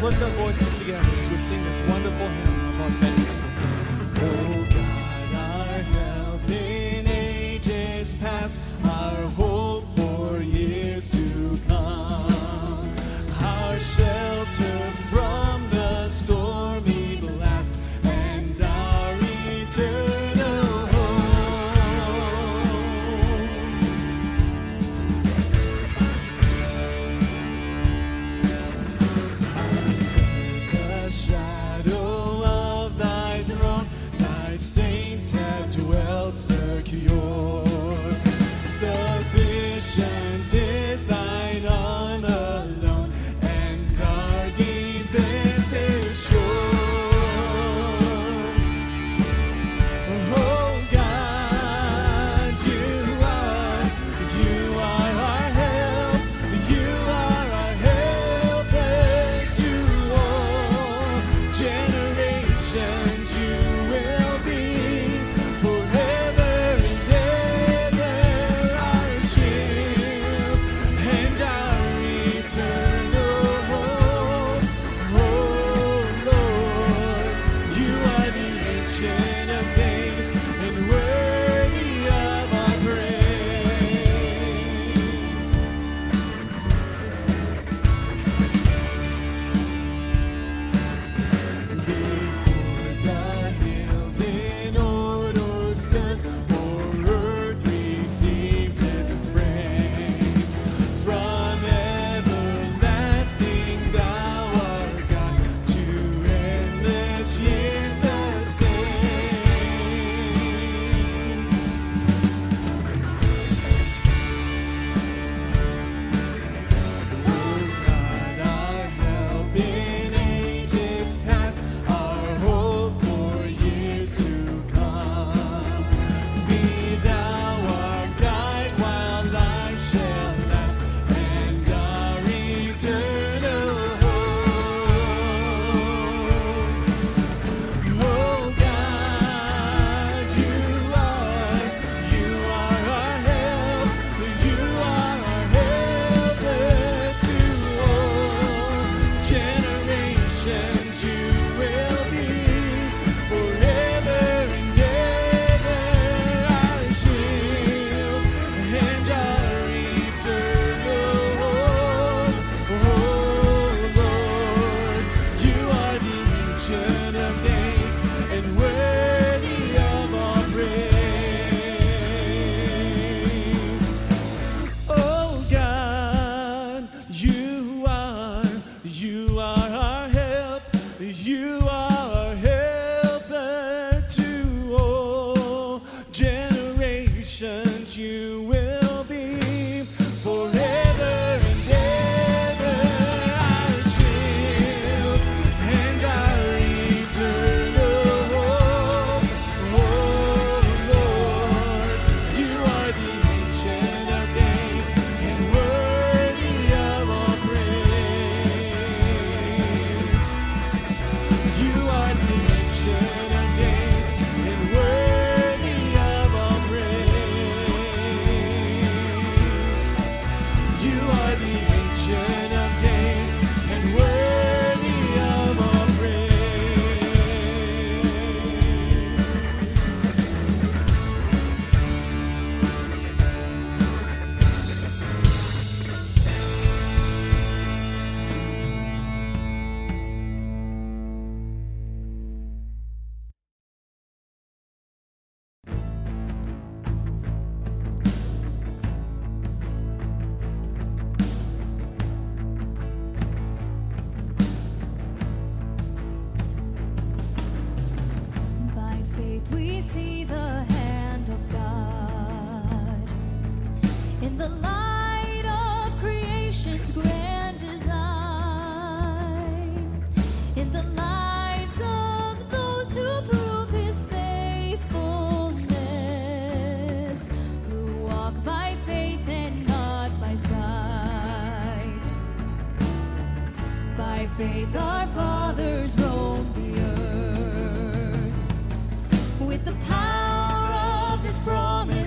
Let's lift our voices together as we sing this wonderful hymn of our faith. Oh God, our help in ages past, our hope for years to come, our shelter. faith our fathers roamed the earth with the power of his promise.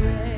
grace.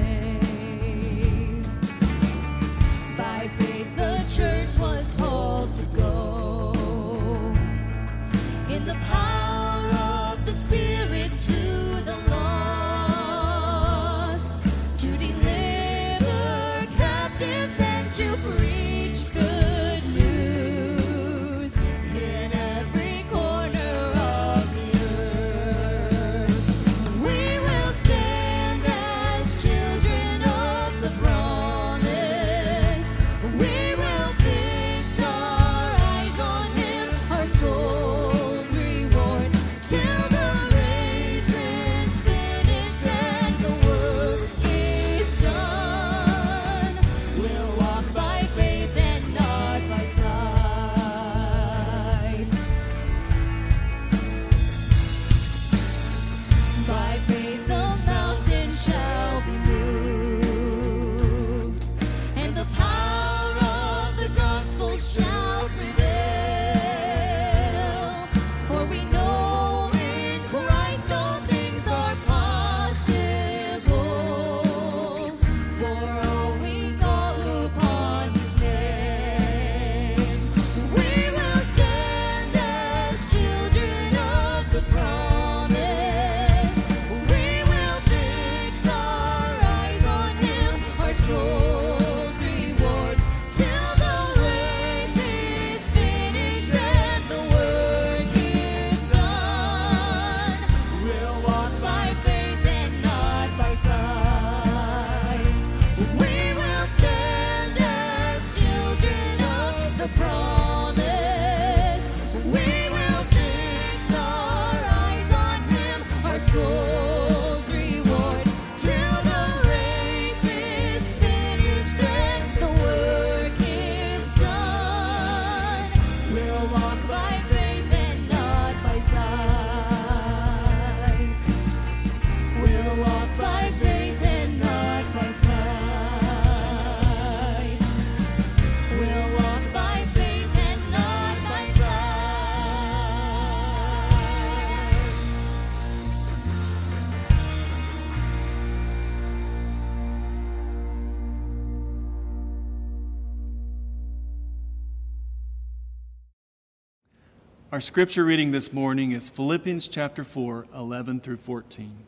Our scripture reading this morning is Philippians chapter 4, 11 through 14.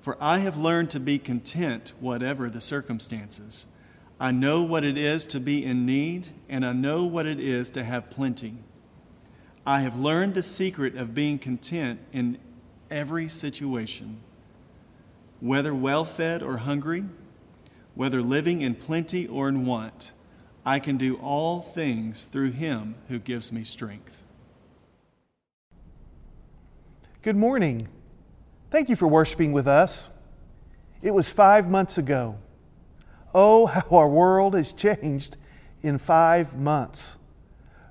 For I have learned to be content, whatever the circumstances. I know what it is to be in need, and I know what it is to have plenty. I have learned the secret of being content in every situation, whether well fed or hungry, whether living in plenty or in want. I can do all things through him who gives me strength. Good morning. Thank you for worshiping with us. It was five months ago. Oh, how our world has changed in five months.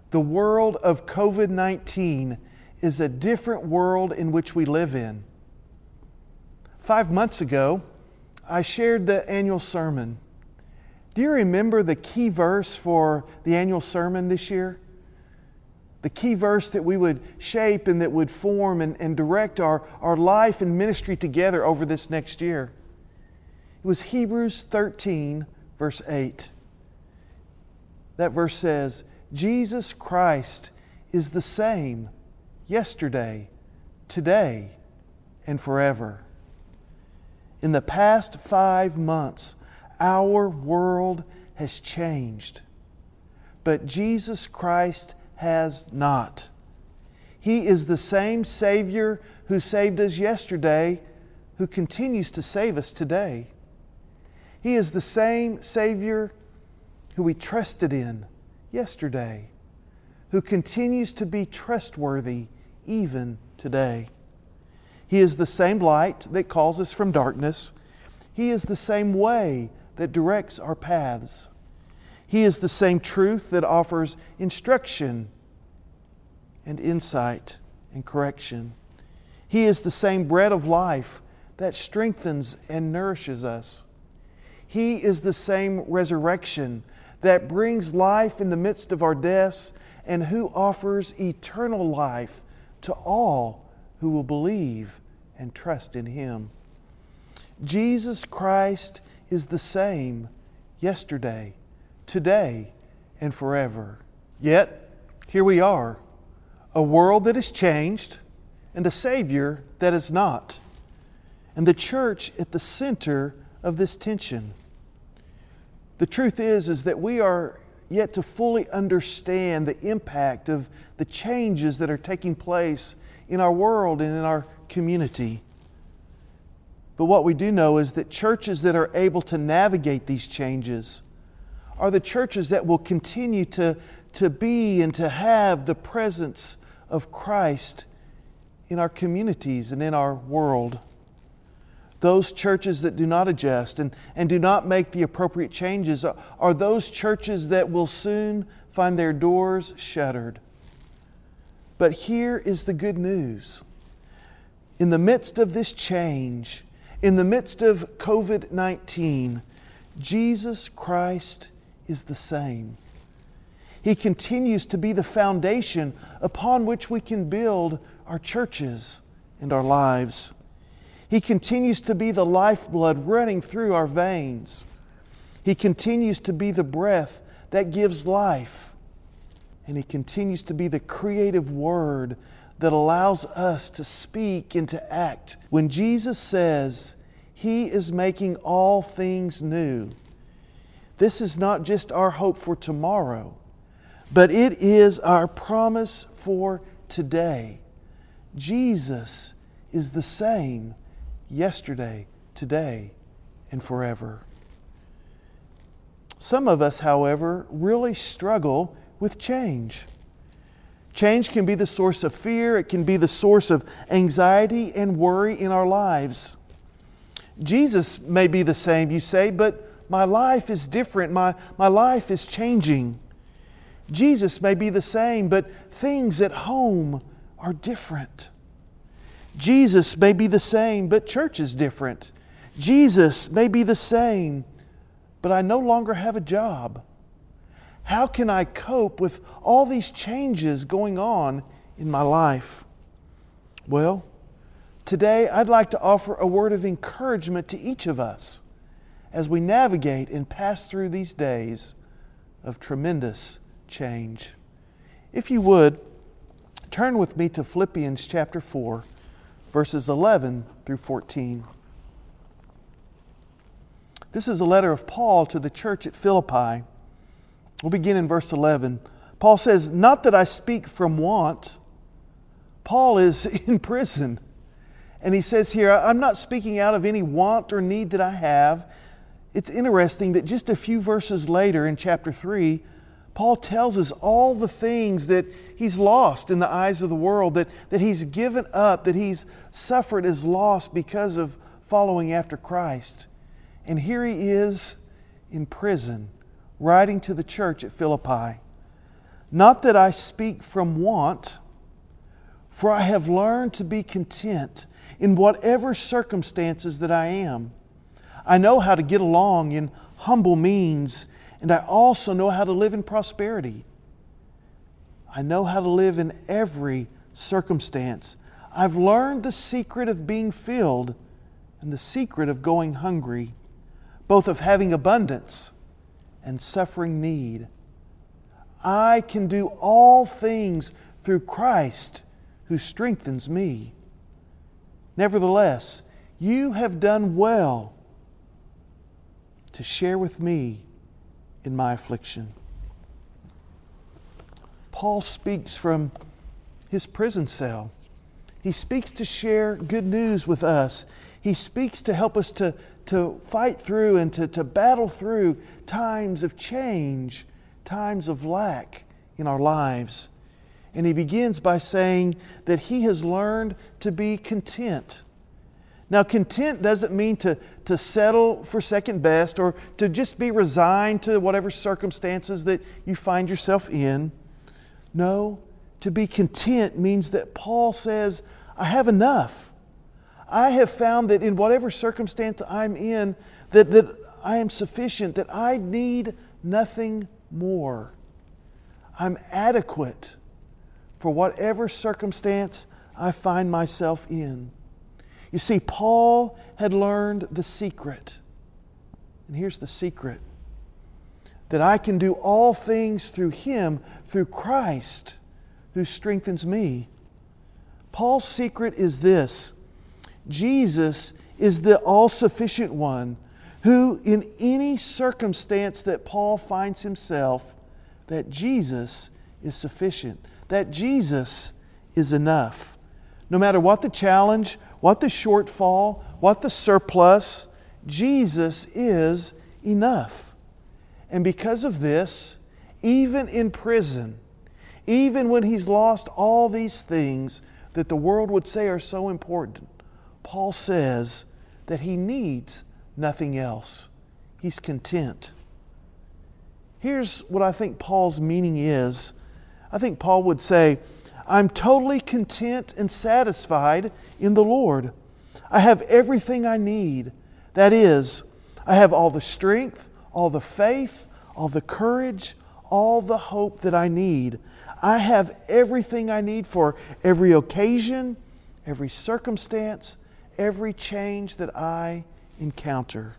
The world of COVID 19 is a different world in which we live in. Five months ago, I shared the annual sermon. Do you remember the key verse for the annual sermon this year? The key verse that we would shape and that would form and, and direct our, our life and ministry together over this next year. It was Hebrews 13, verse 8. That verse says, Jesus Christ is the same yesterday, today, and forever. In the past five months, our world has changed. But Jesus Christ has not. He is the same Savior who saved us yesterday, who continues to save us today. He is the same Savior who we trusted in yesterday, who continues to be trustworthy even today. He is the same light that calls us from darkness. He is the same way that directs our paths. He is the same truth that offers instruction and insight and correction. He is the same bread of life that strengthens and nourishes us. He is the same resurrection that brings life in the midst of our deaths and who offers eternal life to all who will believe and trust in Him. Jesus Christ is the same yesterday, today, and forever. Yet, here we are, a world that has changed and a Savior that is not, and the church at the center of this tension. The truth is, is that we are yet to fully understand the impact of the changes that are taking place in our world and in our community. But what we do know is that churches that are able to navigate these changes are the churches that will continue to, to be and to have the presence of Christ in our communities and in our world. Those churches that do not adjust and, and do not make the appropriate changes are, are those churches that will soon find their doors shuttered. But here is the good news. In the midst of this change, in the midst of COVID 19, Jesus Christ is the same. He continues to be the foundation upon which we can build our churches and our lives. He continues to be the lifeblood running through our veins. He continues to be the breath that gives life. And He continues to be the creative word that allows us to speak and to act. When Jesus says, He is making all things new, this is not just our hope for tomorrow, but it is our promise for today. Jesus is the same yesterday, today, and forever. Some of us, however, really struggle with change. Change can be the source of fear, it can be the source of anxiety and worry in our lives. Jesus may be the same, you say, but my life is different. My, my life is changing. Jesus may be the same, but things at home are different. Jesus may be the same, but church is different. Jesus may be the same, but I no longer have a job. How can I cope with all these changes going on in my life? Well, today I'd like to offer a word of encouragement to each of us as we navigate and pass through these days of tremendous change. If you would, turn with me to Philippians chapter 4, verses 11 through 14. This is a letter of Paul to the church at Philippi. We'll begin in verse 11. Paul says, Not that I speak from want. Paul is in prison. And he says here, I'm not speaking out of any want or need that I have. It's interesting that just a few verses later in chapter 3, Paul tells us all the things that he's lost in the eyes of the world, that, that he's given up, that he's suffered as loss because of following after Christ. And here he is in prison, writing to the church at Philippi. Not that I speak from want, for I have learned to be content in whatever circumstances that I am. I know how to get along in humble means, and I also know how to live in prosperity. I know how to live in every circumstance. I've learned the secret of being filled and the secret of going hungry both of having abundance and suffering need. I can do all things through Christ who strengthens me. Nevertheless, you have done well to share with me in my affliction. Paul speaks from his prison cell. He speaks to share good news with us. He speaks to help us to, to fight through and to, to battle through times of change, times of lack in our lives. And he begins by saying that he has learned to be content. Now, content doesn't mean to, to settle for second best or to just be resigned to whatever circumstances that you find yourself in. No, to be content means that Paul says, I have enough. I have found that in whatever circumstance I'm in, that, that I am sufficient, that I need nothing more. I'm adequate for whatever circumstance I find myself in. You see, Paul had learned the secret. And here's the secret that I can do all things through him, through Christ, who strengthens me. Paul's secret is this Jesus is the all sufficient one who, in any circumstance that Paul finds himself, that Jesus is sufficient, that Jesus is enough. No matter what the challenge, what the shortfall, what the surplus, Jesus is enough. And because of this, even in prison, even when he's lost all these things that the world would say are so important, Paul says that he needs nothing else. He's content. Here's what I think Paul's meaning is I think Paul would say, I'm totally content and satisfied in the Lord. I have everything I need. That is, I have all the strength, all the faith, all the courage, all the hope that I need. I have everything I need for every occasion, every circumstance, every change that I encounter.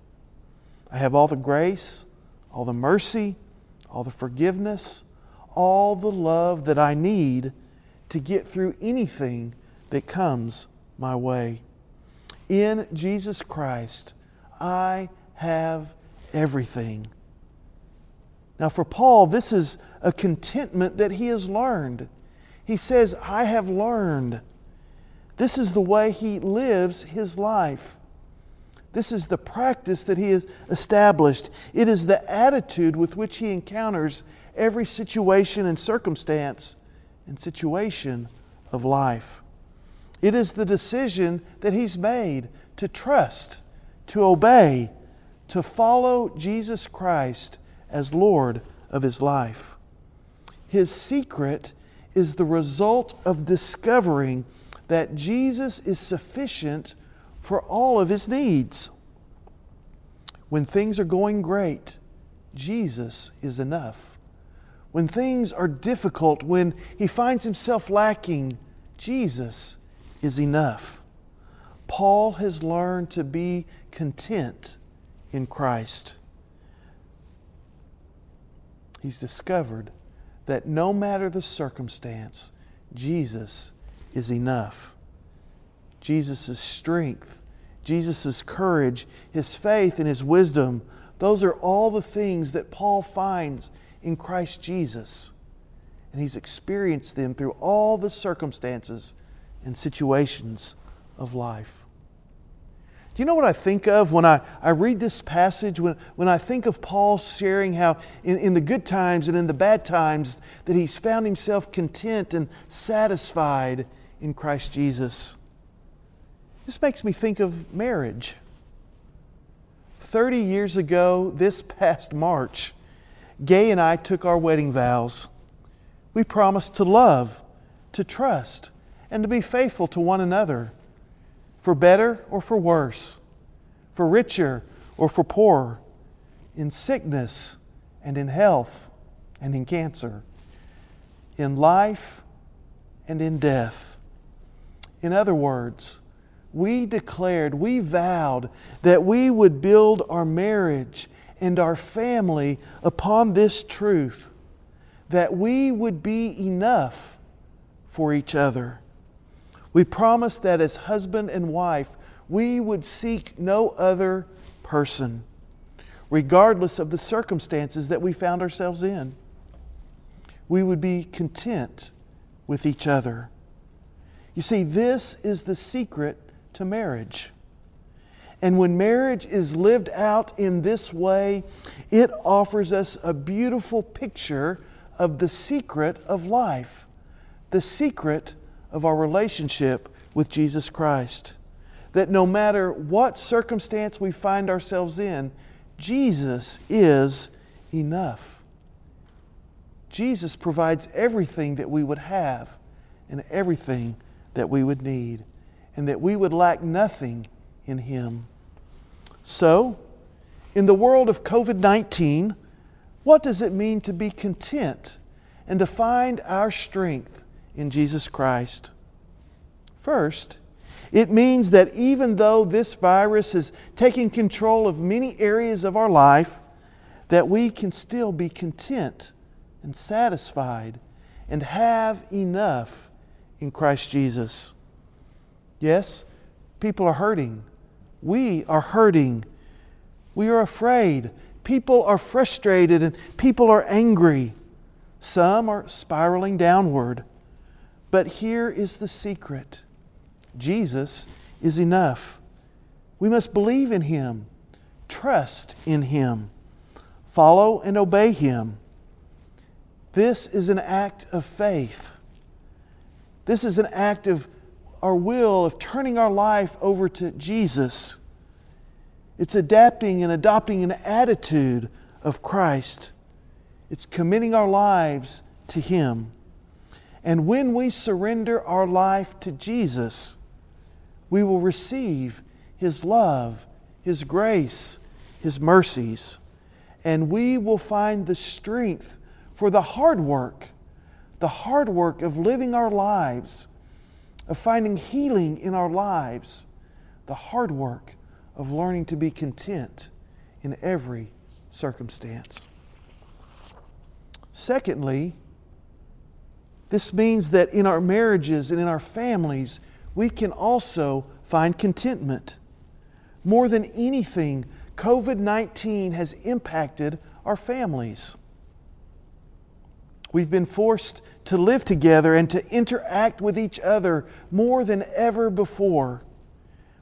I have all the grace, all the mercy, all the forgiveness, all the love that I need to get through anything that comes my way. In Jesus Christ, I have everything. Now, for Paul, this is a contentment that he has learned. He says, I have learned this is the way he lives his life. This is the practice that he has established. It is the attitude with which he encounters every situation and circumstance and situation of life. It is the decision that he's made to trust, to obey, to follow Jesus Christ as Lord of his life. His secret is the result of discovering that Jesus is sufficient for all of his needs. When things are going great, Jesus is enough. When things are difficult, when he finds himself lacking, Jesus is enough. Paul has learned to be content in Christ. He's discovered that no matter the circumstance, Jesus is enough. Jesus' strength, Jesus' courage, his faith, and his wisdom, those are all the things that Paul finds in Christ Jesus. And he's experienced them through all the circumstances and situations of life. Do you know what I think of when I, I read this passage? When, when I think of Paul sharing how, in, in the good times and in the bad times, that he's found himself content and satisfied in Christ Jesus. This makes me think of marriage. 30 years ago, this past March, Gay and I took our wedding vows. We promised to love, to trust, and to be faithful to one another for better or for worse, for richer or for poorer, in sickness and in health and in cancer, in life and in death. In other words, we declared, we vowed that we would build our marriage and our family upon this truth that we would be enough for each other. We promised that as husband and wife, we would seek no other person, regardless of the circumstances that we found ourselves in. We would be content with each other. You see, this is the secret to marriage. And when marriage is lived out in this way, it offers us a beautiful picture of the secret of life, the secret of our relationship with Jesus Christ. That no matter what circumstance we find ourselves in, Jesus is enough. Jesus provides everything that we would have and everything that we would need, and that we would lack nothing in Him. So, in the world of COVID 19, what does it mean to be content and to find our strength in Jesus Christ? First, it means that even though this virus is taking control of many areas of our life, that we can still be content and satisfied and have enough in Christ Jesus. Yes, people are hurting. We are hurting. We are afraid. People are frustrated and people are angry. Some are spiraling downward. But here is the secret Jesus is enough. We must believe in Him, trust in Him, follow and obey Him. This is an act of faith. This is an act of our will, of turning our life over to Jesus. It's adapting and adopting an attitude of Christ. It's committing our lives to Him. And when we surrender our life to Jesus, we will receive His love, His grace, His mercies, and we will find the strength for the hard work, the hard work of living our lives, of finding healing in our lives, the hard work of learning to be content in every circumstance. Secondly, this means that in our marriages and in our families, we can also find contentment. More than anything, COVID 19 has impacted our families. We've been forced to live together and to interact with each other more than ever before.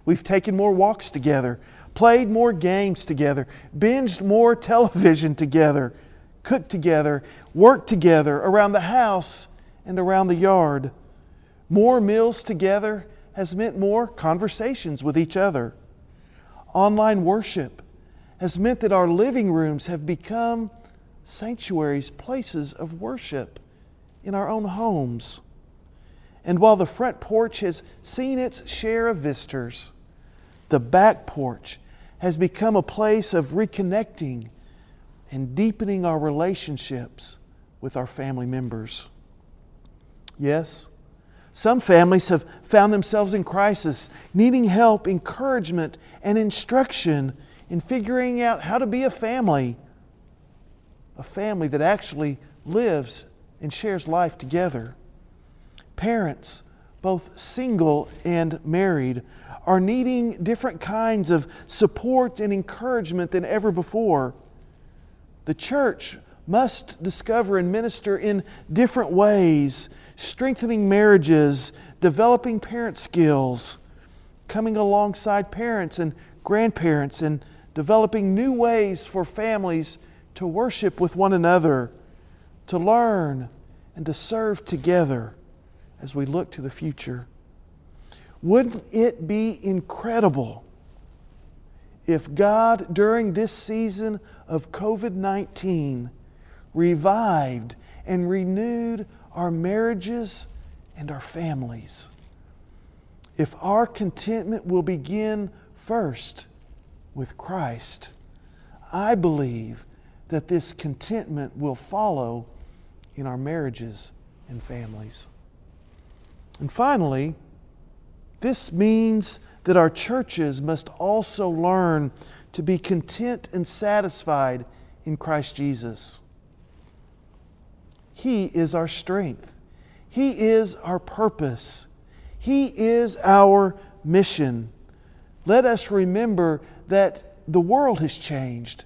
We've taken more walks together, played more games together, binged more television together, cooked together, worked together around the house and around the yard. More meals together has meant more conversations with each other. Online worship has meant that our living rooms have become sanctuaries, places of worship in our own homes. And while the front porch has seen its share of visitors, the back porch has become a place of reconnecting and deepening our relationships with our family members. Yes, some families have found themselves in crisis, needing help, encouragement, and instruction in figuring out how to be a family. A family that actually lives and shares life together. Parents, both single and married, are needing different kinds of support and encouragement than ever before. The church must discover and minister in different ways, strengthening marriages, developing parent skills, coming alongside parents and grandparents, and developing new ways for families to worship with one another, to learn, and to serve together as we look to the future. Wouldn't it be incredible if God, during this season of COVID 19, revived and renewed our marriages and our families? If our contentment will begin first with Christ, I believe that this contentment will follow in our marriages and families. And finally, this means that our churches must also learn to be content and satisfied in Christ Jesus. He is our strength, He is our purpose, He is our mission. Let us remember that the world has changed,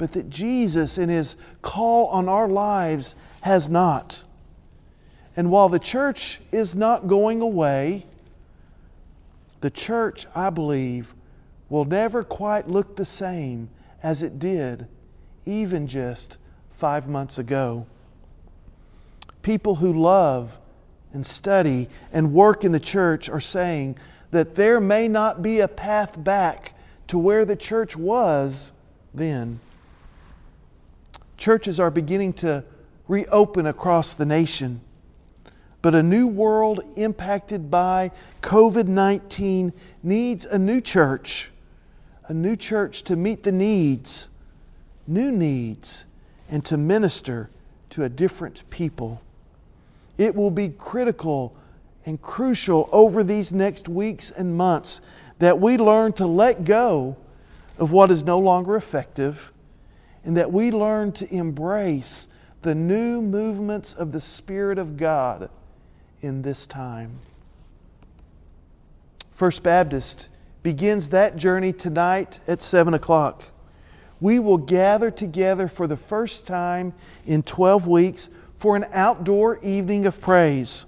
but that Jesus, in His call on our lives, has not. And while the church is not going away, the church, I believe, will never quite look the same as it did even just five months ago. People who love and study and work in the church are saying that there may not be a path back to where the church was then. Churches are beginning to reopen across the nation. But a new world impacted by COVID 19 needs a new church, a new church to meet the needs, new needs, and to minister to a different people. It will be critical and crucial over these next weeks and months that we learn to let go of what is no longer effective and that we learn to embrace the new movements of the Spirit of God in this time. First Baptist begins that journey tonight at 7 o'clock. We will gather together for the first time in 12 weeks for an outdoor evening of praise.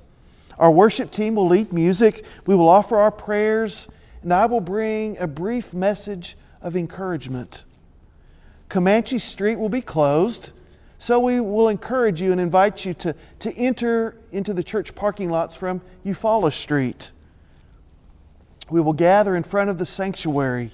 Our worship team will lead music, we will offer our prayers, and I will bring a brief message of encouragement. Comanche Street will be closed so we will encourage you and invite you to, to enter into the church parking lots from Eufaula Street. We will gather in front of the sanctuary.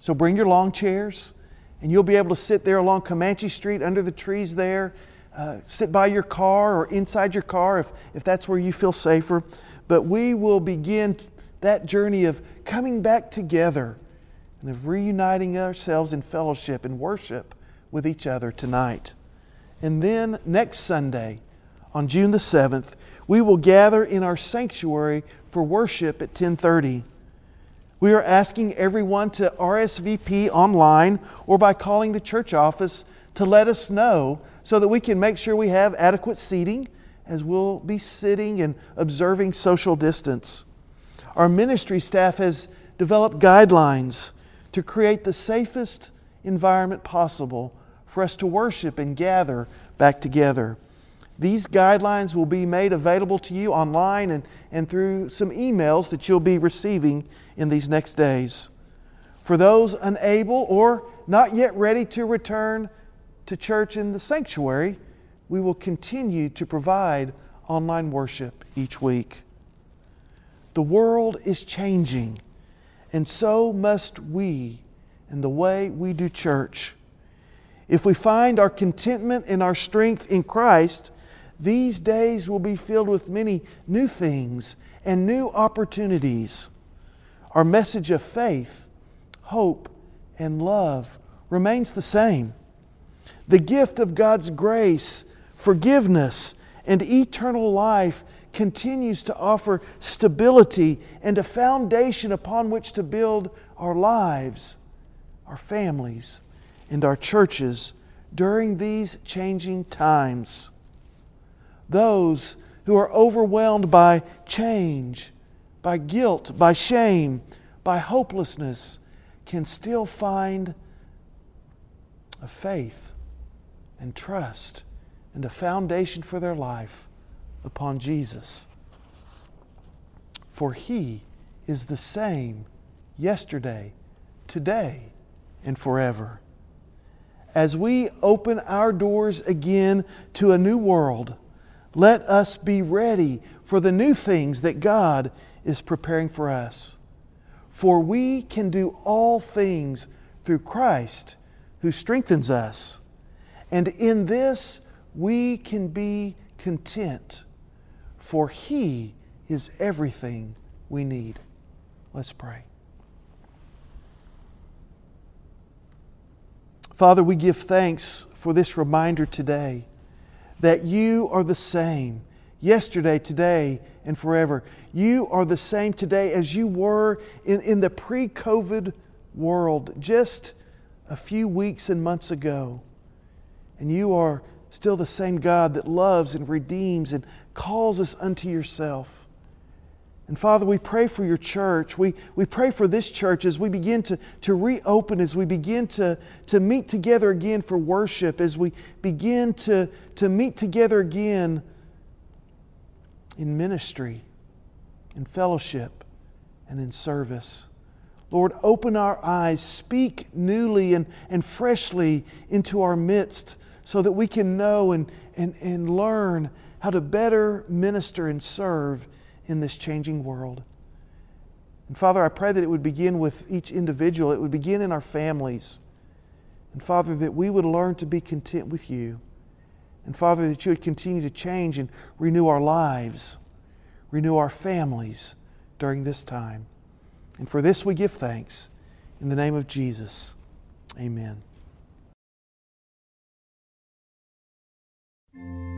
So bring your long chairs, and you'll be able to sit there along Comanche Street under the trees there. Uh, sit by your car or inside your car if, if that's where you feel safer. But we will begin that journey of coming back together and of reuniting ourselves in fellowship and worship with each other tonight. And then next Sunday, on June the 7th, we will gather in our sanctuary for worship at 1030. We are asking everyone to RSVP online or by calling the church office to let us know so that we can make sure we have adequate seating as we'll be sitting and observing social distance. Our ministry staff has developed guidelines to create the safest environment possible for us to worship and gather back together. These guidelines will be made available to you online and, and through some emails that you'll be receiving in these next days. For those unable or not yet ready to return to church in the sanctuary, we will continue to provide online worship each week. The world is changing, and so must we in the way we do church. If we find our contentment and our strength in Christ, these days will be filled with many new things and new opportunities. Our message of faith, hope, and love remains the same. The gift of God's grace, forgiveness, and eternal life continues to offer stability and a foundation upon which to build our lives, our families, and our churches during these changing times. those who are overwhelmed by change, by guilt, by shame, by hopelessness, can still find a faith and trust and a foundation for their life upon Jesus. For He is the same yesterday, today, and forever. As we open our doors again to a new world, let us be ready for the new things that God is preparing for us. For we can do all things through Christ who strengthens us. And in this we can be content, for He is everything we need. Let's pray. Father, we give thanks for this reminder today that you are the same yesterday, today, and forever. You are the same today as you were in, in the pre COVID world just a few weeks and months ago. And you are still the same God that loves and redeems and calls us unto yourself. And Father, we pray for your church. We, we pray for this church as we begin to, to reopen, as we begin to, to meet together again for worship, as we begin to, to meet together again in ministry, in fellowship, and in service. Lord, open our eyes, speak newly and, and freshly into our midst so that we can know and, and, and learn how to better minister and serve in this changing world. And Father, I pray that it would begin with each individual, it would begin in our families. And Father, that we would learn to be content with you. And Father, that you would continue to change and renew our lives, renew our families during this time. And for this we give thanks. In the name of Jesus, amen. Be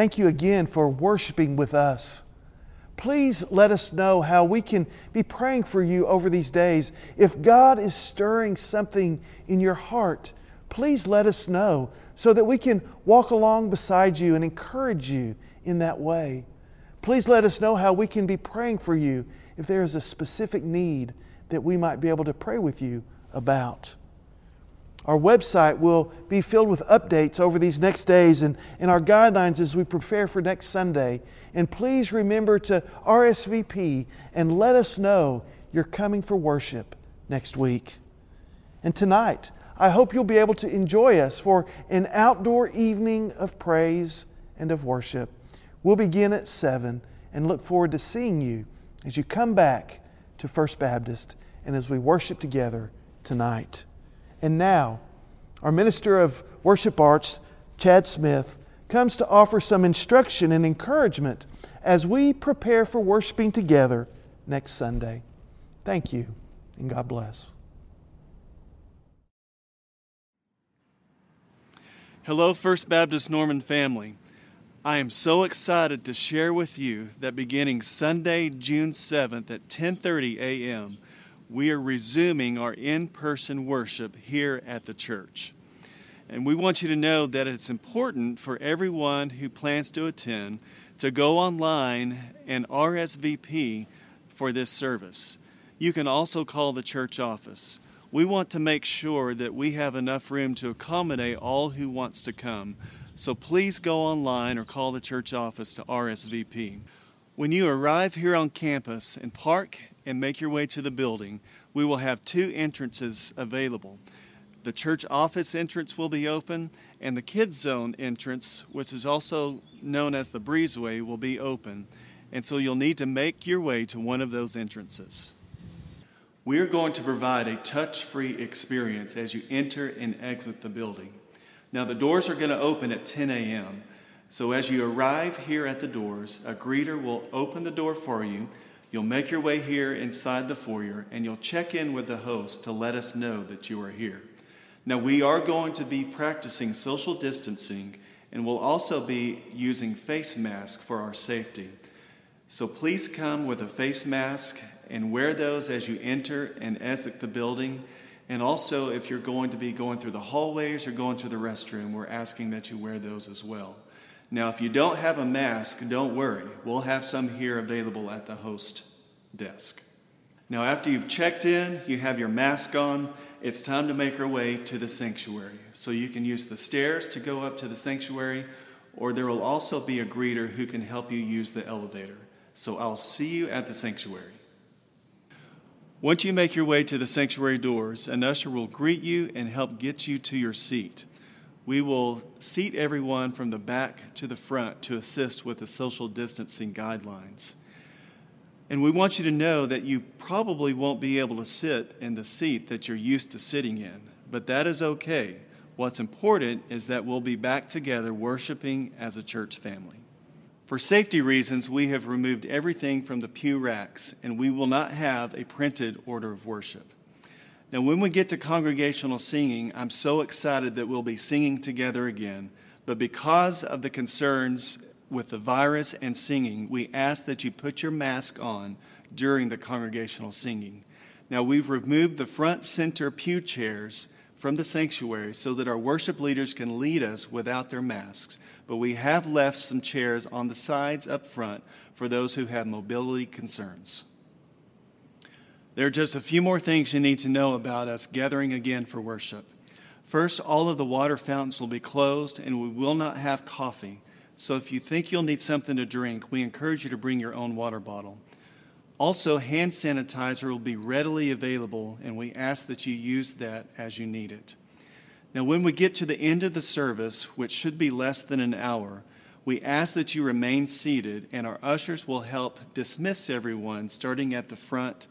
Thank you again for worshiping with us. Please let us know how we can be praying for you over these days. If God is stirring something in your heart, please let us know so that we can walk along beside you and encourage you in that way. Please let us know how we can be praying for you if there is a specific need that we might be able to pray with you about. Our website will be filled with updates over these next days and, and our guidelines as we prepare for next Sunday. And please remember to RSVP and let us know you're coming for worship next week. And tonight, I hope you'll be able to enjoy us for an outdoor evening of praise and of worship. We'll begin at 7 and look forward to seeing you as you come back to First Baptist and as we worship together tonight. And now, our Minister of Worship Arts, Chad Smith, comes to offer some instruction and encouragement as we prepare for worshiping together next Sunday. Thank you, and God bless. Hello, First Baptist Norman family. I am so excited to share with you that beginning Sunday, June 7th at 10:30 a.m., we are resuming our in-person worship here at the church. And we want you to know that it's important for everyone who plans to attend to go online and RSVP for this service. You can also call the church office. We want to make sure that we have enough room to accommodate all who wants to come. So please go online or call the church office to RSVP. When you arrive here on campus and park and make your way to the building, we will have two entrances available. The church office entrance will be open, and the kids zone entrance, which is also known as the breezeway, will be open. And so you'll need to make your way to one of those entrances. We are going to provide a touch free experience as you enter and exit the building. Now, the doors are going to open at 10 a.m. So, as you arrive here at the doors, a greeter will open the door for you. You'll make your way here inside the foyer and you'll check in with the host to let us know that you are here. Now, we are going to be practicing social distancing and we'll also be using face masks for our safety. So, please come with a face mask and wear those as you enter and exit the building. And also, if you're going to be going through the hallways or going to the restroom, we're asking that you wear those as well. Now, if you don't have a mask, don't worry. We'll have some here available at the host desk. Now, after you've checked in, you have your mask on, it's time to make our way to the sanctuary. So you can use the stairs to go up to the sanctuary, or there will also be a greeter who can help you use the elevator. So I'll see you at the sanctuary. Once you make your way to the sanctuary doors, an usher will greet you and help get you to your seat. We will seat everyone from the back to the front to assist with the social distancing guidelines. And we want you to know that you probably won't be able to sit in the seat that you're used to sitting in, but that is okay. What's important is that we'll be back together worshiping as a church family. For safety reasons, we have removed everything from the pew racks, and we will not have a printed order of worship. Now, when we get to congregational singing, I'm so excited that we'll be singing together again. But because of the concerns with the virus and singing, we ask that you put your mask on during the congregational singing. Now, we've removed the front center pew chairs from the sanctuary so that our worship leaders can lead us without their masks but we have left some chairs on the sides up front for those who have mobility concerns. There are just a few more things you need to know about us gathering again for worship. First, all of the water fountains will be closed and we will not have coffee. So if you think you'll need something to drink, we encourage you to bring your own water bottle. Also, hand sanitizer will be readily available, and we ask that you use that as you need it. Now, when we get to the end of the service, which should be less than an hour, we ask that you remain seated, and our ushers will help dismiss everyone, starting at the front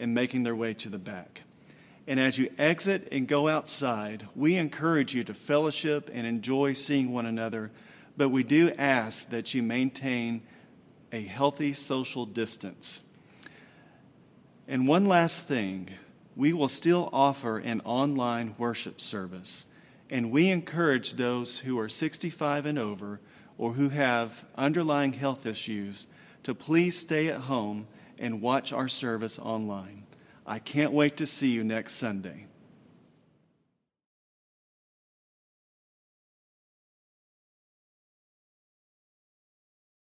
and making their way to the back. And as you exit and go outside, we encourage you to fellowship and enjoy seeing one another, but we do ask that you maintain a healthy social distance. And one last thing we will still offer an online worship service, and we encourage those who are 65 and over or who have underlying health issues to please stay at home and watch our service online. I can't wait to see you next Sunday.